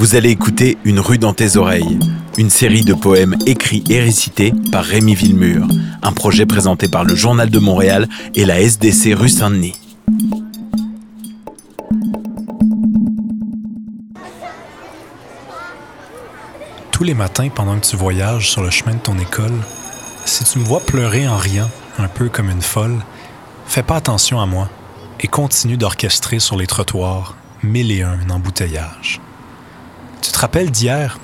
Vous allez écouter Une rue dans tes oreilles, une série de poèmes écrits et récités par Rémi Villemur, un projet présenté par le Journal de Montréal et la SDC rue Saint-Denis. Tous les matins pendant que tu voyages sur le chemin de ton école, si tu me vois pleurer en riant, un peu comme une folle, fais pas attention à moi et continue d'orchestrer sur les trottoirs mille et un embouteillages. Tu te rappelles d'hier,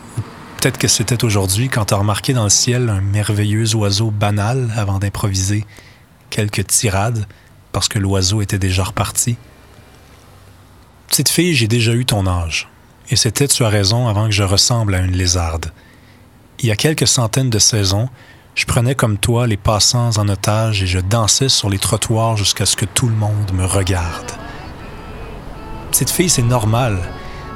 peut-être que c'était aujourd'hui, quand tu as remarqué dans le ciel un merveilleux oiseau banal avant d'improviser quelques tirades parce que l'oiseau était déjà reparti? Petite fille, j'ai déjà eu ton âge. Et c'était, tu as raison, avant que je ressemble à une lézarde. Il y a quelques centaines de saisons, je prenais comme toi les passants en otage et je dansais sur les trottoirs jusqu'à ce que tout le monde me regarde. Petite fille, c'est normal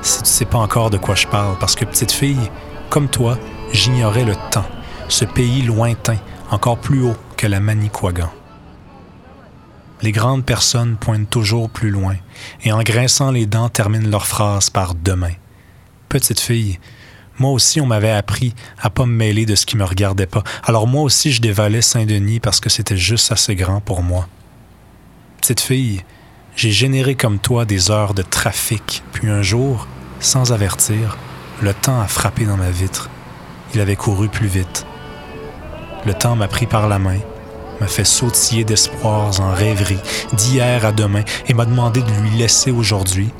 si tu sais pas encore de quoi je parle, parce que petite fille, comme toi, j'ignorais le temps, ce pays lointain, encore plus haut que la Manicouagan. Les grandes personnes pointent toujours plus loin, et en grinçant les dents terminent leur phrase par demain. Petite fille, moi aussi on m'avait appris à pas me mêler de ce qui me regardait pas, alors moi aussi je dévalais Saint-Denis parce que c'était juste assez grand pour moi. Petite fille, j'ai généré comme toi des heures de trafic, puis un jour, sans avertir, le temps a frappé dans ma vitre. Il avait couru plus vite. Le temps m'a pris par la main, m'a fait sautiller d'espoirs en rêverie, d'hier à demain, et m'a demandé de lui laisser aujourd'hui.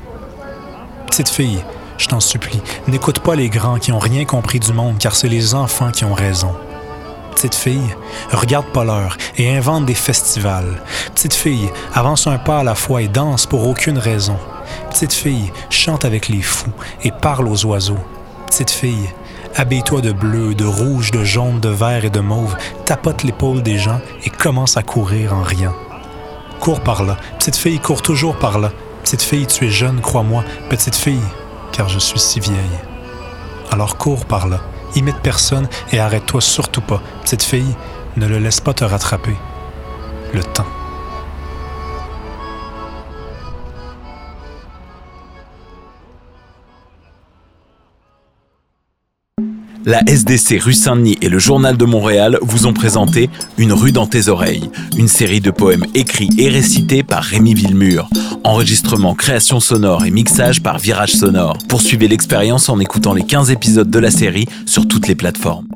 Petite fille, je t'en supplie, n'écoute pas les grands qui ont rien compris du monde, car c'est les enfants qui ont raison. Petite fille, regarde pas l'heure et invente des festivals. Petite fille, avance un pas à la fois et danse pour aucune raison. Petite fille, chante avec les fous et parle aux oiseaux. Petite fille, habille-toi de bleu, de rouge, de jaune, de vert et de mauve, tapote l'épaule des gens et commence à courir en riant. Cours par là. Petite fille, cours toujours par là. Petite fille, tu es jeune, crois-moi. Petite fille, car je suis si vieille. Alors cours par là imite personne et arrête-toi surtout pas. Petite fille, ne le laisse pas te rattraper. Le temps. La SDC rue Saint-Denis et le Journal de Montréal vous ont présenté Une rue dans tes oreilles, une série de poèmes écrits et récités par Rémi Villemur. Enregistrement, création sonore et mixage par Virage Sonore. Poursuivez l'expérience en écoutant les 15 épisodes de la série sur toutes les plateformes.